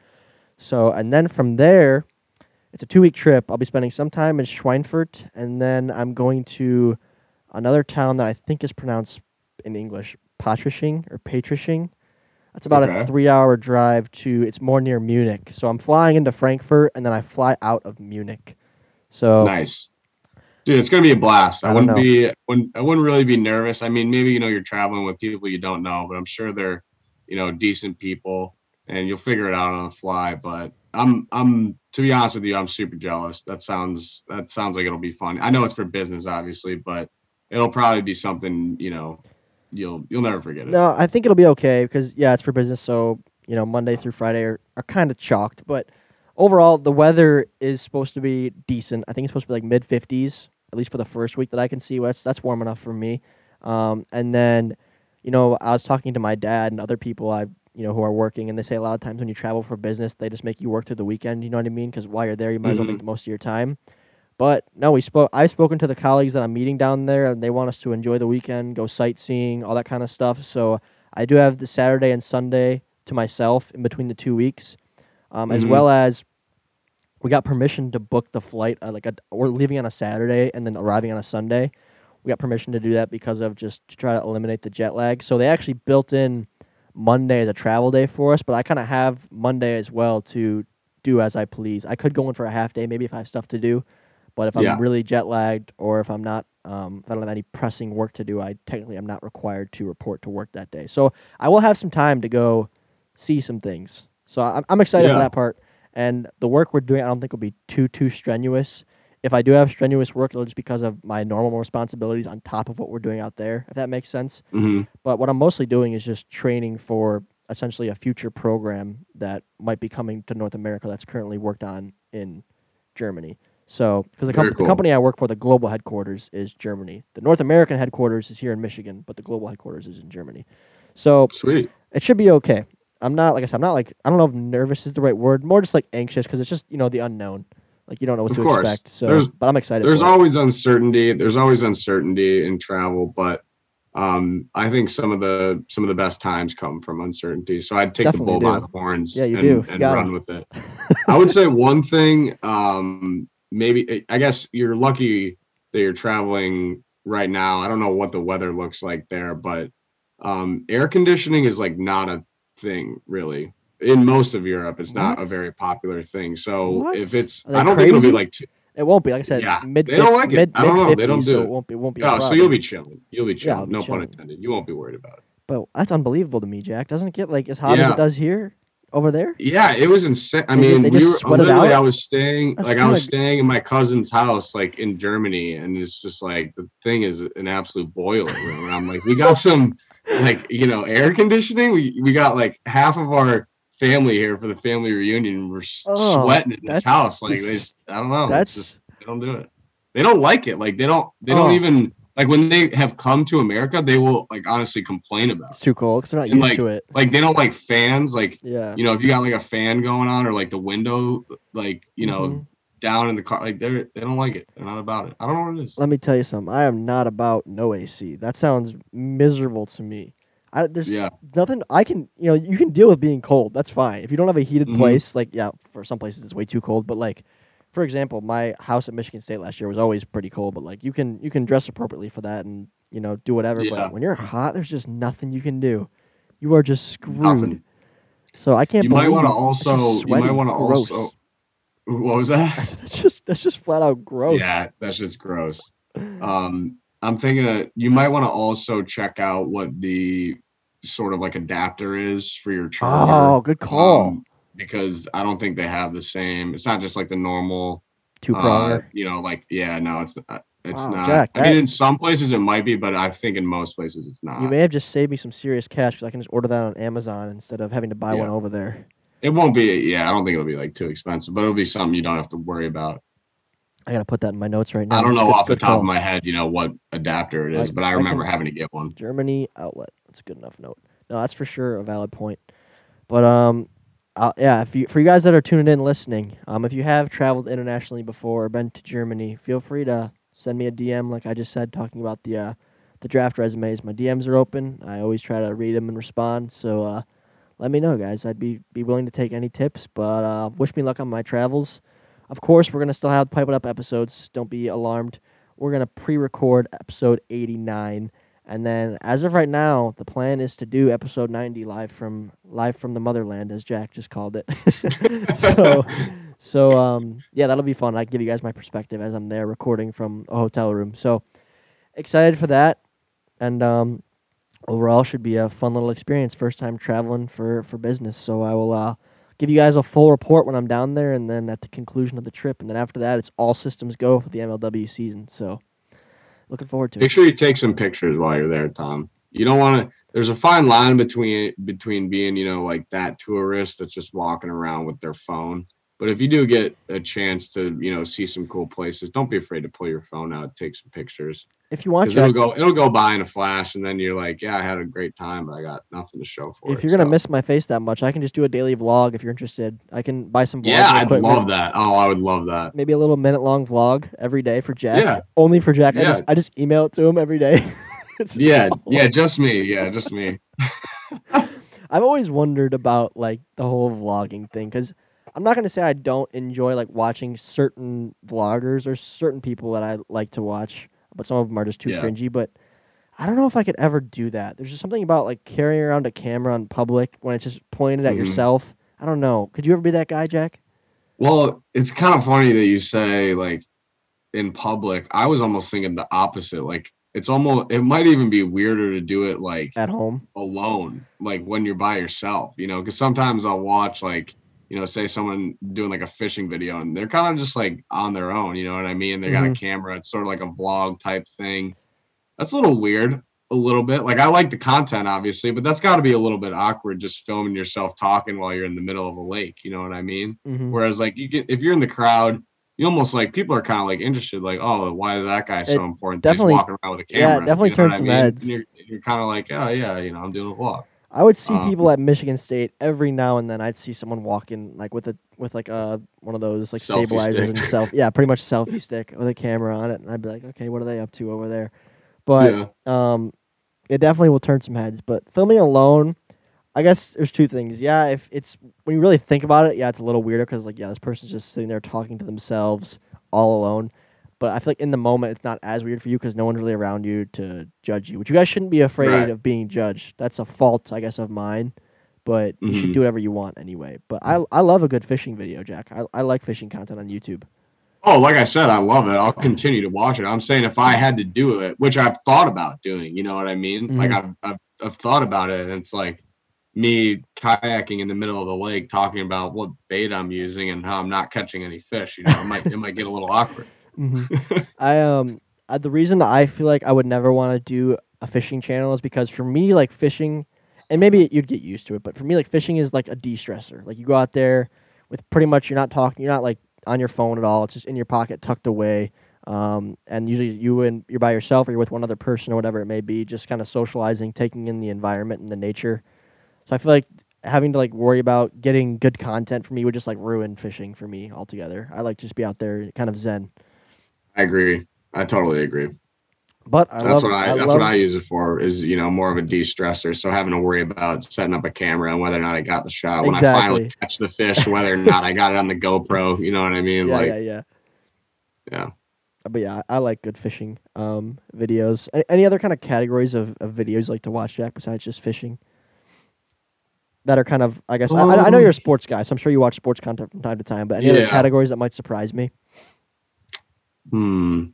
So and then from there, it's a two week trip. I'll be spending some time in Schweinfurt, and then I'm going to another town that I think is pronounced in English Patrisching or Patrisching. That's about a three hour drive to. It's more near Munich. So I'm flying into Frankfurt, and then I fly out of Munich. So
Nice. Dude, it's gonna be a blast. I,
I
wouldn't
know.
be wouldn't, I wouldn't really be nervous. I mean, maybe you know you're traveling with people you don't know, but I'm sure they're, you know, decent people and you'll figure it out on the fly. But I'm I'm to be honest with you, I'm super jealous. That sounds that sounds like it'll be fun. I know it's for business, obviously, but it'll probably be something, you know, you'll you'll never forget it.
No, I think it'll be okay because yeah, it's for business. So you know, Monday through Friday are, are kind of chalked, but overall the weather is supposed to be decent. I think it's supposed to be like mid fifties at least for the first week that I can see. That's that's warm enough for me. Um, and then, you know, I was talking to my dad and other people I you know who are working, and they say a lot of times when you travel for business, they just make you work through the weekend. You know what I mean? Because while you're there, you might as well make
Mhm.
the most of your time. But no, we spoke. I've spoken to the colleagues that I'm meeting down there, and they want us to enjoy the weekend, go sightseeing, all that kind of stuff. So I do have the Saturday and Sunday to myself in between the two weeks, um, as
Mhm.
well as we got permission to book the flight. Uh, like a, we're leaving on a Saturday and then arriving on a Sunday. We got permission to do that because of just to try to eliminate the jet lag. So they actually built in Monday as a travel day for us, but I kind of have Monday as well to do as I please. I could go in for a half day, maybe if I have stuff to do, but if I'm
Yeah.
really jet lagged or if I'm not, um, if I don't have any pressing work to do, I technically I'm not required to report to work that day. So I will have some time to go see some things. So I'm, I'm excited for that part. And the work we're doing, I don't think will be too too strenuous. If I do have strenuous work, it'll just because of my normal responsibilities on top of what we're doing out there. If that makes sense.
hmm
But what I'm mostly doing is just training for essentially a future program that might be coming to North America that's currently worked on in Germany. So, because the, com-
cool.
the company I work for, the global headquarters is Germany. The North American headquarters is here in Michigan, but the global headquarters is in Germany. So
Sweet.
it should be okay. I'm not like I said. I'm not like I don't know if nervous is the right word. More just like anxious because it's just you know the unknown. Like you don't know what
Of
to
course.
expect. So,
There's-
but I'm excited.
There's
for it.
always uncertainty. There's always uncertainty in travel, but um, I think some of the some of the best times come from uncertainty. So I'd take
Definitely
the bull by the horns
Yeah,
and, and run with it. I would say one thing, um, maybe I guess you're lucky that you're traveling right now. I don't know what the weather looks like there, but um, air conditioning is like not a thing really. In most of Europe, it's not a very popular thing. So
What?
if it's, I don't think it'll be
crazy?
like too,
It won't be like I said.
Yeah,
mid.
they don't like it.
mid,
I don't know, they don't do
so
it.
it won't be. Won't be.
Oh, so you'll be chilling. You'll be
Yeah,
chilling.
I'll be
no pun intended. You won't be worried about it.
But that's unbelievable to me, Jack. Doesn't it get like as hot as it does here over there?
Yeah, it was insane. I mean,
they
we were literally. I was staying,
That's
like, I was
kinda-
staying in my cousin's house, like in Germany, and it's just like the thing is an absolute boiler room. And I'm like, we got some, like, you know, air conditioning. We we got like half of our family here for the family reunion. We're
Oh,
sweating in this house. Like, they, just- I don't know.
That's
just they don't do it. They don't like it. Like they don't. They
Oh.
don't even like when they have come to America. They will like honestly complain about.
it's
It.
too cold because they're not
And,
used
like,
to it.
Like they don't like fans. Like
Yeah.
you know, if you got like a fan going on or like the window, like you know,
Mhm.
Down in the car, like they're they don't like it. They're not about it. I don't know what it is.
Let me tell you something. I am not about no AC. That sounds miserable to me. I, there's
Yeah.
nothing I can you know you can deal with being cold. That's fine. If you don't have a heated
Mhm.
place, like yeah, for some places it's way too cold. But like, for example, my house at Michigan State last year was always pretty cold. But like you can you can dress appropriately for that and you know do whatever.
Yeah.
But when you're hot, there's just nothing you can do. You are just screwed.
Nothing.
So I can't.
You might
want to
also- you might wanna also- What was that?
That's, just that's just flat out gross.
Yeah, that's just gross. Um, I'm thinking that you might want to also check out what the sort of like adapter is for your charger.
oh, good call.
um, because I don't think they have the same. It's not just like the normal,
Two
uh, you know, like yeah, no, it's not. It's
Wow,
not.
Jack,
I mean, in some places it might be, but I think in most places it's not.
you may have just saved me some serious cash because I can just order that on Amazon instead of having to buy one over there.
It won't be. Yeah, I don't think it'll be like too expensive, but it'll be something you don't have to worry about.
I gotta put that in my notes right now.
I don't know
Good-
off the top
call.
of my head, you know, what adapter it is, I- but I
I
remember having to get one.
Germany outlet. That's a good enough note. No, that's for sure a valid point. But um, yeah, if you for you guys that are tuning in listening, um, if you have traveled internationally before or been to Germany, feel free to send me a DM, like I just said, talking about the uh, the draft resumes. My DMs are open. I always try to read them and respond. So uh, let me know, guys. I'd be be willing to take any tips. But uh, wish me luck on my travels. Of course, we're gonna still have pipe it up episodes. Don't be alarmed. We're gonna pre-record episode 89. And then, as of right now, the plan is to do episode 90 live from live from the motherland, as Jack just called it. so, so um, yeah, that'll be fun. I can give you guys my perspective as I'm there recording from a hotel room. So, excited for that, and um, overall should be a fun little experience. First time traveling for for business. So I will uh, give you guys a full report when I'm down there, and then at the conclusion of the trip, and then after that, it's all systems go for the MLW season. So, looking forward to it.
Make sure you take some pictures while you're there, Tom. You don't want to. There's a fine line between between being, you know, like that tourist that's just walking around with their phone. But if you do get a chance to, you know, see some cool places, don't be afraid to pull your phone out, take some pictures.
If you want,
to. it'll go, it'll go by in a flash, and then you're like, yeah, I had a great time, but I got nothing to show for it.
if you're gonna
So-
miss my face that much, I can just do a daily vlog if you're interested. I can buy some
yeah, I'd love that. Oh, I would love that.
Maybe a little minute long vlog every day for Jack.
Yeah.
Only for Jack. I
Yeah.
just I just email it to him every day.
Yeah,
all-
yeah, just me. Yeah, just me.
I've always wondered about like the whole vlogging thing because I'm not gonna say I don't enjoy like watching certain vloggers or certain people that I like to watch, but some of them are just too
Yeah.
cringy. But I don't know if I could ever do that. There's just something about like carrying around a camera in public when it's just pointed at
Mhm.
yourself. I don't know. Could you ever be that guy, Jack?
Well, it's kind of funny that you say like in public. I was almost thinking the opposite. Like it's almost it might even be weirder to do it like
At home?
alone, like when you're by yourself, you know, because sometimes I'll watch like, you know, say someone doing like a fishing video and they're kind of just like on their own, you know what I mean? They got a camera, it's sort of like a vlog type thing. That's a little weird, a little bit. Like I like the content, obviously, but that's got to be a little bit awkward just filming yourself talking while you're in the middle of a lake, you know what I mean?
Mm-hmm.
Whereas like you get if you're in the crowd, you almost like people are kind of like interested, like, oh, why is that guy so
It
important? that he's
definitely-
walking around with a camera.
it definitely
you know
turns
I
some
mean?
heads.
And you're you're kind of like, oh yeah, you know, I'm doing a vlog.
I would see
Um,
people at Michigan State every now and then. I'd see someone walking like with a with like a one of those like stabilizers
stick.
and self yeah, pretty much selfie stick with a camera on it, and I'd be like, okay, what are they up to over there? But
yeah.
um, it definitely will turn some heads. But filming alone, I guess there's two things. Yeah, if it's when you really think about it, yeah, it's a little weirder because like yeah, this person's just sitting there talking to themselves all alone. But I feel like in the moment, it's not as weird for you because no one's really around you to judge you. Which you guys shouldn't be afraid
Right.
of being judged. That's a fault, I guess, of mine. But you should
Mhm.
do whatever you want anyway. But I I love a good fishing video, Jack. I, I like fishing content on YouTube.
Oh, like I said, I love it. I'll continue to watch it. I'm saying if I had to do it, which I've thought about doing, you know what I mean? Like I've, I've I've thought about it, and it's like me kayaking in the middle of the lake, talking about what bait I'm using and how I'm not catching any fish. You know, it might it might get a little awkward.
Mm-hmm. I um uh, the reason I feel like I would never want to do a fishing channel is because for me like fishing and maybe you'd get used to it, but for me like fishing is like a de-stressor. Like you go out there with pretty much you're not talking, you're not like on your phone at all. It's just in your pocket tucked away. Um, and usually you and you're by yourself or you're with one other person or whatever it may be, just kind of socializing, taking in the environment and the nature. So I feel like having to like worry about getting good content for me would just like ruin fishing for me altogether. I like just be out there kind of zen.
I agree. I totally agree.
But I
that's
love,
what I,
I
that's
love,
what I use it for is you know more of a de-stressor. So having to worry about setting up a camera and whether or not I got the shot when I finally catch the fish, whether or not I got it on the GoPro. You know what I mean?
Yeah,
like
yeah, yeah.
yeah.
But yeah, I like good fishing um, videos. Any, other kind of categories of, of videos you like to watch, Jack, besides just fishing? That are kind of, I guess, I, I I know you're a
Um,
sports guy, so I'm sure you watch sports content from time to time. But any other categories that might surprise me?
Hmm.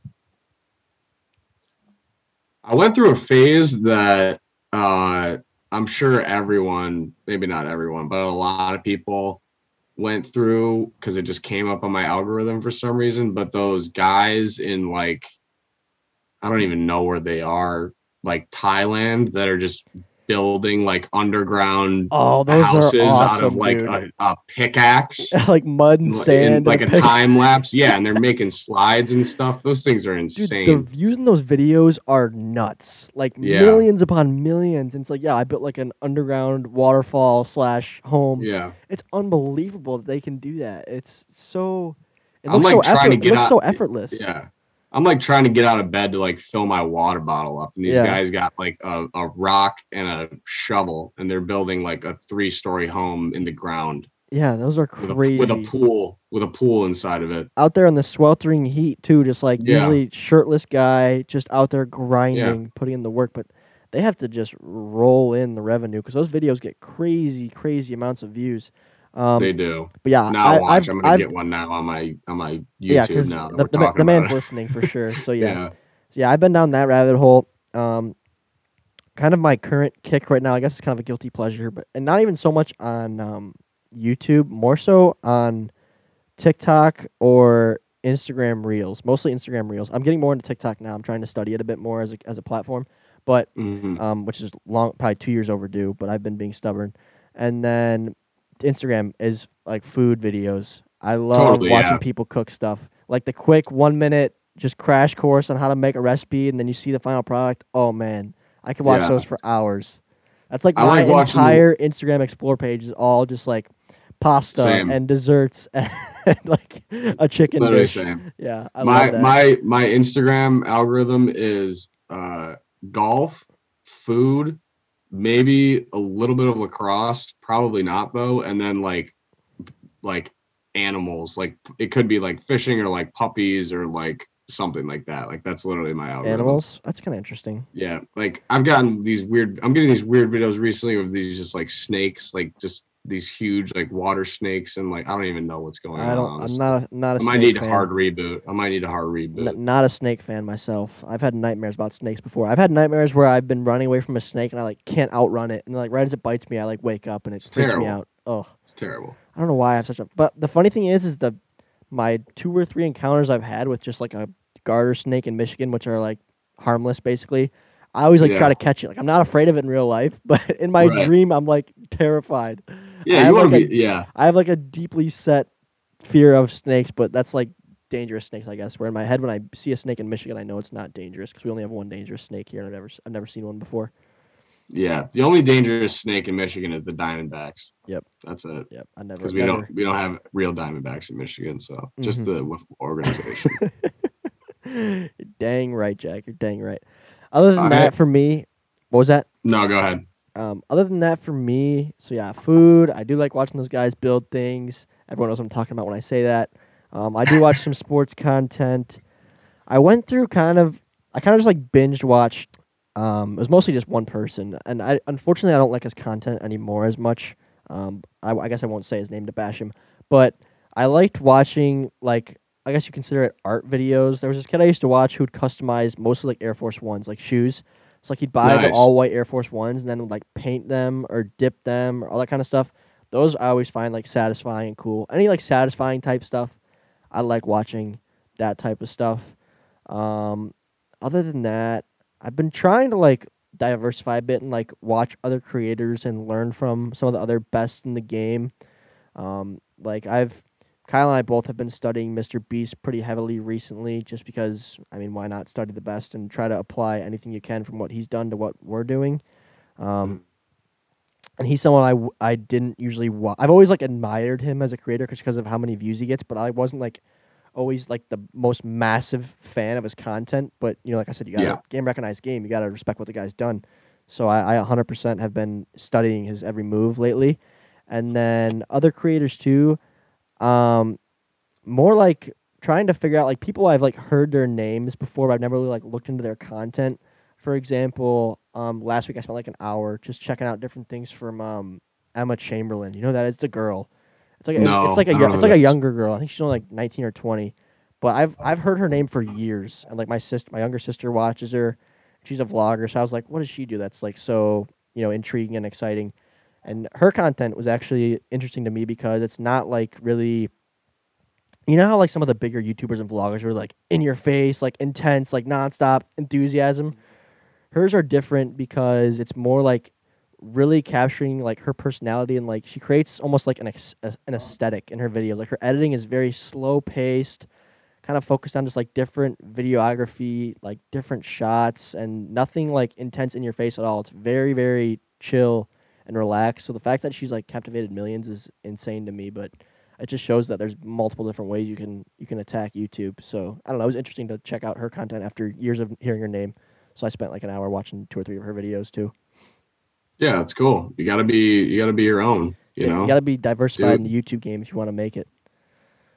I went through a phase that uh, I'm sure everyone, maybe not everyone, but a lot of people went through because it just came up on my algorithm for some reason. But those guys in like, I don't even know where they are, like Thailand, that are just building like underground
Oh, those
houses
are awesome,
out of like a, a pickaxe.
like mud and
in-
sand,
like a
and pic-
time lapse. Yeah, and they're making slides and stuff. Those things are
Dude,
insane.
the views in those videos are nuts. Like
Yeah.
millions upon millions. And it's like, yeah, I built like an underground waterfall slash home.
yeah,
It's unbelievable that they can do that. It's so. It
I'm,
looks
like,
so
trying to get
it looks
out-
so effortless.
yeah. I'm like trying to get out of bed to like fill my water bottle up, and these
Yeah.
guys got like a, a rock and a shovel, and they're building like a three story home in the ground
Yeah, those are
with a,
crazy.
with a pool with a pool inside of it.
out there in the sweltering heat too, just like
Yeah.
usually shirtless guy, just out there grinding, putting in the work. But they have to just roll in the revenue because those videos get crazy, crazy amounts of views. Um,
they do.
but yeah,
Now
I,
watch,
I've,
I'm gonna
I've,
get one now on my on my YouTube
yeah,
now.
The,
we're
the, the man's listening for sure. So yeah.
yeah.
So yeah, I've been down that rabbit hole. Um, kind of my current kick right now. I guess it's kind of a guilty pleasure, but and not even so much on um, YouTube, more so on TikTok or Instagram Reels. Mostly Instagram Reels. I'm getting more into TikTok now. I'm trying to study it a bit more as a as a platform, but
Mhm.
um, which is long, probably two years overdue. But I've been being stubborn. And then Instagram is like food videos. I love
Totally,
watching
yeah.
people cook stuff, like the quick one minute just crash course on how to make a recipe, and then you see the final product. Oh man, I could watch
Yeah.
those for hours. That's like
I
my
like the-
entire Instagram explore page is all just like pasta
Same.
and desserts and like a chicken
Literally
dish.
same.
Yeah, I
my
love that.
my my Instagram algorithm is uh golf, food, maybe a little bit of lacrosse, probably not though, and then like like animals, like it could be like fishing or like puppies or like something like that. Like that's literally my algorithm.
Animals. That's kind of interesting.
Yeah, like I've gotten these weird. I'm getting these weird videos recently of these just like snakes, like just these huge like water snakes, and like I don't even know what's going
I
on.
don't. I'm
honestly.
not. A, not a
I might
snake
need a hard reboot. I might need a hard reboot.
N- not a snake fan myself. I've had nightmares about snakes before. I've had nightmares where I've been running away from a snake and I like can't outrun it, and like right as it bites me, I like wake up and it
It's
freaks me out. Oh,
It's terrible.
I don't know why I have such a. But the funny thing is, is the my two or three encounters I've had with just like a garter snake in Michigan, which are like harmless basically. I always like
Yeah.
try to catch it. Like I'm not afraid of it in real life, but in my
Right.
dream, I'm like terrified.
Yeah, you want
like,
to be. Yeah,
I have like a deeply set fear of snakes, but that's like dangerous snakes, I guess. Where in my head, when I see a snake in Michigan, I know it's not dangerous because we only have one dangerous snake here, and I've never, I've never seen one before.
yeah. The only dangerous snake in Michigan is the Diamondbacks.
Yep.
That's it.
Yep, I never.
Because we
never.
don't we don't have real Diamondbacks in Michigan, so just
Mhm.
the organization.
Dang right, Jack. You're dang right. Other than
I-
that, for me, what was that?
no, go ahead.
Um, other than that, for me, so yeah, food. I do like watching those guys build things. Everyone knows what I'm talking about when I say that. Um, I do watch some sports content. I went through kind of, I kind of just like binged watched. Um, it was mostly just one person, and I unfortunately I don't like his content anymore as much. Um, I, I guess I won't say his name to bash him, but I liked watching like I guess you consider it art videos. There was this kid I used to watch who'd customize mostly like Air Force Ones, like shoes. So like he'd buy the all white Air Force Ones and then like paint them or dip them or all that kind of stuff. Those I always find like satisfying and cool. Any like satisfying type stuff, I like watching that type of stuff. Um, other than that, I've been trying to like diversify a bit and like watch other creators and learn from some of the other best in the game. Um, like I've Kyle and I both have been studying Mr. Beast pretty heavily recently, just because I mean, why not study the best and try to apply anything you can from what he's done to what we're doing. Um, and he's someone I, w- I didn't usually wa- I've always like admired him as a creator because of how many views he gets, but I wasn't like always like the most massive fan of his content, but you know, like I said, you got to
Yeah.
game recognize game. You got to respect what the guy's done. So I, I 100% have been studying his every move lately, and then other creators too. Um, more like trying to figure out like people I've like heard their names before, but I've never really like looked into their content. For example, um, last week I spent like an hour just checking out different things from um, Emma Chamberlain. You know that is the girl. It's like a,
No,
it's like a
I don't
yo-
know
it's like a younger girl. I think she's only like 19 or 20. But I've I've heard her name for years, and like my sister, my younger sister watches her. She's a vlogger, so I was like, what does she do? That's like so you know intriguing and exciting. And her content was actually interesting to me because it's not like really you know how like some of the bigger YouTubers and vloggers are like in your face, like intense, like nonstop enthusiasm. Mm-hmm. Hers are different because it's more like really capturing like her personality and like she creates almost like an ex- an aesthetic in her videos. Like her editing is very slow paced, kind of focused on just like different videography, like different shots, and nothing like intense in your face at all. It's very very chill and relaxed. So the fact that she's like captivated millions is insane to me, but it just shows that there's multiple different ways you can you can attack YouTube. So I don't know. It was interesting to check out her content after years of hearing her name. So I spent like an hour watching two or three of her videos too.
Yeah, that's cool. You gotta be you gotta be your own. You
Yeah,
know,
you got to be diversified in the YouTube game if you want to make it.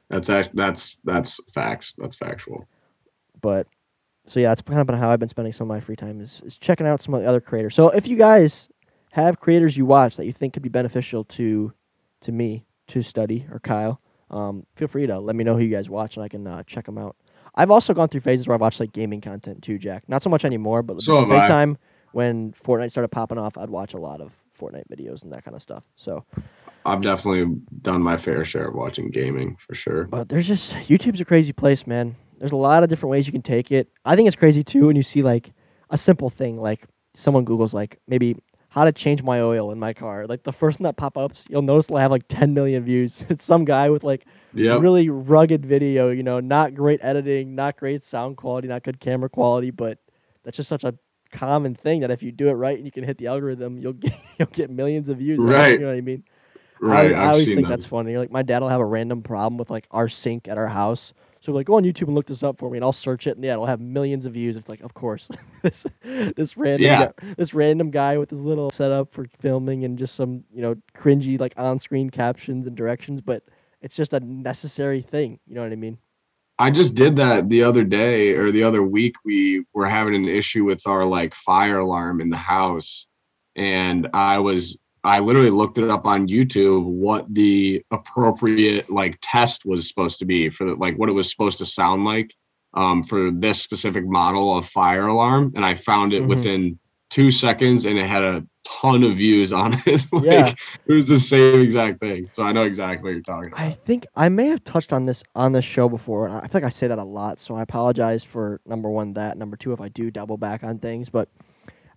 that's act- that's that's facts. That's factual.
But so yeah, that's kind of been how I've been spending some of my free time is, is checking out some of the other creators. So if you guys have creators you watch that you think could be beneficial to to me to study or Kyle, um, feel free to let me know who you guys watch and I can uh, check them out. I've also gone through phases where I've watched like gaming content too, Jack. Not so much anymore, but
So
the big
I.
time when Fortnite started popping off, I'd watch a lot of Fortnite videos and that kind of stuff. So,
I've definitely done my fair share of watching gaming for sure.
but there's just YouTube's a crazy place, man. There's a lot of different ways you can take it. I think it's crazy too when you see like a simple thing like someone Google's like maybe how to change my oil in my car. Like the first one that pop ups, you'll notice will have like 10 million views. It's some guy with like
Yep.
really rugged video, you know, not great editing, not great sound quality, not good camera quality, but that's just such a common thing that if you do it right and you can hit the algorithm, you'll get you'll get millions of views.
Right.
You know what I mean? I,
Right.
I
I've
always think
that.
that's funny. Like my dad will have a random problem with like our sink at our house. So like go on YouTube and look this up for me, and I'll search it, and yeah, it'll have millions of views. It's like, of course, this this random
Yeah.
guy, this random guy with his little setup for filming and just some you know cringy like on screen captions and directions, but it's just a necessary thing. You know what I mean?
I just did that the other day or the other week. We were having an issue with our like fire alarm in the house, and I was I literally looked it up on YouTube what the appropriate like test was supposed to be for the, like what it was supposed to sound like um, for this specific model of fire alarm, and I found it
Mhm.
within two seconds, and it had a ton of views on it. like,
Yeah.
it was the same exact thing. So I know exactly what you're talking about.
I think I may have touched on this on this show before. and I feel like I say that a lot, so I apologize for number one that, number two if I do double back on things. But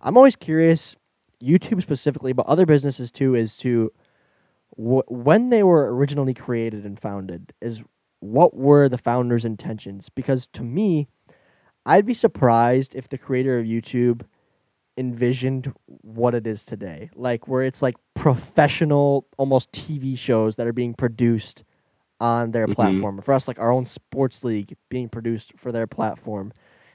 I'm always curious, YouTube specifically, but other businesses too, is to wh- when they were originally created and founded, is what were the founders' intentions? Because to me, I'd be surprised if the creator of YouTube envisioned what it is today. Like where it's like professional almost TV shows that are being produced on their
Mhm.
platform. For us like our own sports league being produced for their platform.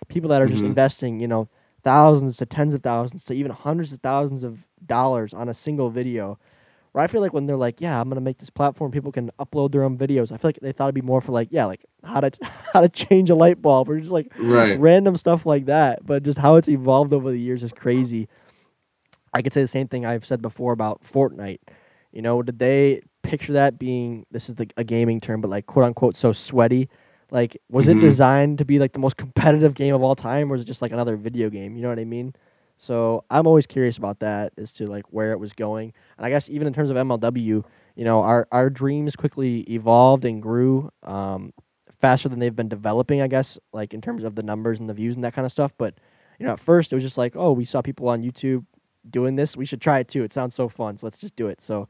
People that are just
Mhm.
investing, you know, thousands to tens of thousands to even hundreds of thousands of dollars on a single video. Where I feel like when they're like, yeah, I'm gonna make this platform, people can upload their own videos. I feel like they thought it'd be more for like, yeah, like how to how to change a light bulb or just like
Right.
random stuff like that. But just how it's evolved over the years is crazy. I could say the same thing I've said before about Fortnite. You know, did they picture that being this is the, a gaming term, but like quote unquote so sweaty? Like, was it
Mhm.
designed to be like the most competitive game of all time, or is it just like another video game? You know what I mean? So I'm always curious about that as to like where it was going. And I guess even in terms of MLW, you know, our our dreams quickly evolved and grew um, faster than they've been developing. I guess like in terms of the numbers and the views and that kind of stuff. But you know, at first it was just like, oh, we saw people on YouTube doing this, we should try it too. It sounds so fun, so let's just do it. So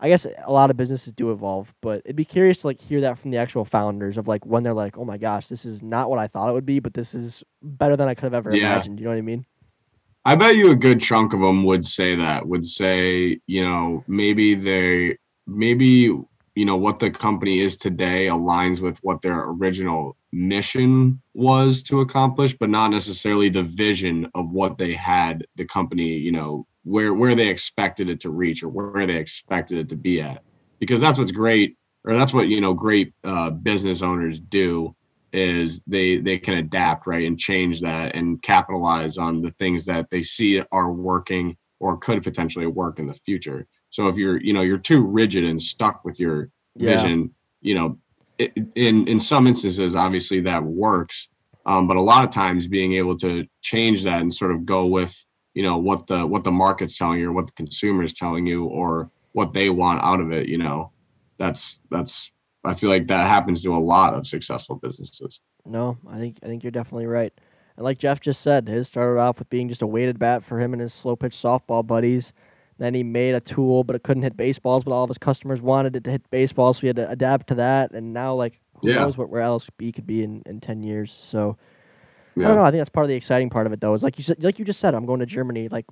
I guess a lot of businesses do evolve, but it'd be curious to like hear that from the actual founders of like when they're like, oh my gosh, this is not what I thought it would be, but this is better than I could have ever
Yeah.
imagined. You know what I mean?
I bet you a good chunk of them would say that, would say, you know, maybe they, maybe you know what the company is today aligns with what their original mission was to accomplish but not necessarily the vision of what they had the company you know where where they expected it to reach or where they expected it to be at because that's what's great or that's what you know great uh, business owners do is they they can adapt right and change that and capitalize on the things that they see are working or could potentially work in the future so if you're, you know, you're too rigid and stuck with your
Yeah.
vision, you know, it, in in some instances, obviously that works, um, but a lot of times being able to change that and sort of go with, you know, what the what the market's telling you or what the consumer is telling you or what they want out of it, you know, that's that's I feel like that happens to a lot of successful businesses.
No, I think I think you're definitely right. And like Jeff just said, his started off with being just a weighted bat for him and his slow pitch softball buddies. Then he made a tool, but it couldn't hit baseballs. But all of his customers wanted it to hit baseballs, so he had to adapt to that. And now, like, who
Yeah.
knows what where LSB could be in, in ten years? So I don't know. I think that's part of the exciting part of it, though. Is like you said, like you just said, I'm going to Germany. Like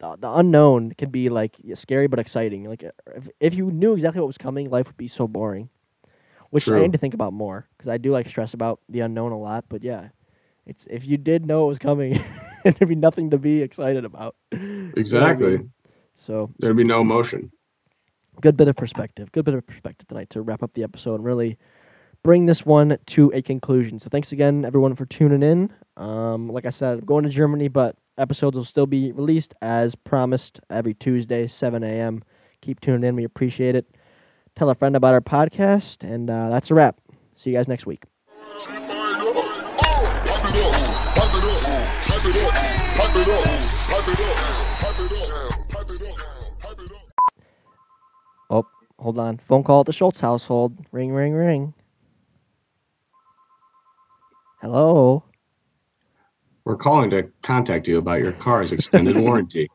the, the unknown can be like scary but exciting. Like uh, if, if you knew exactly what was coming, life would be so boring. Which I need to think about more because I do like stress about the unknown a lot. But yeah, it's if you did know it was coming, there'd be nothing to be excited about. You know I
Exactly.
mean? So
There'd be no emotion.
good bit of perspective. Good bit of perspective tonight to wrap up the episode and really bring this one to a conclusion. So thanks again, everyone, for tuning in. Um, like I said, I'm going to Germany, but episodes will still be released as promised every Tuesday, 7 a.m. Keep tuning in. We appreciate it. Tell a friend about our podcast, and uh, that's a wrap. See you guys next week. Oh, hold on. Phone call at the Schultz household. Ring, ring, ring. Hello.
We're calling to contact you about your car's extended warranty.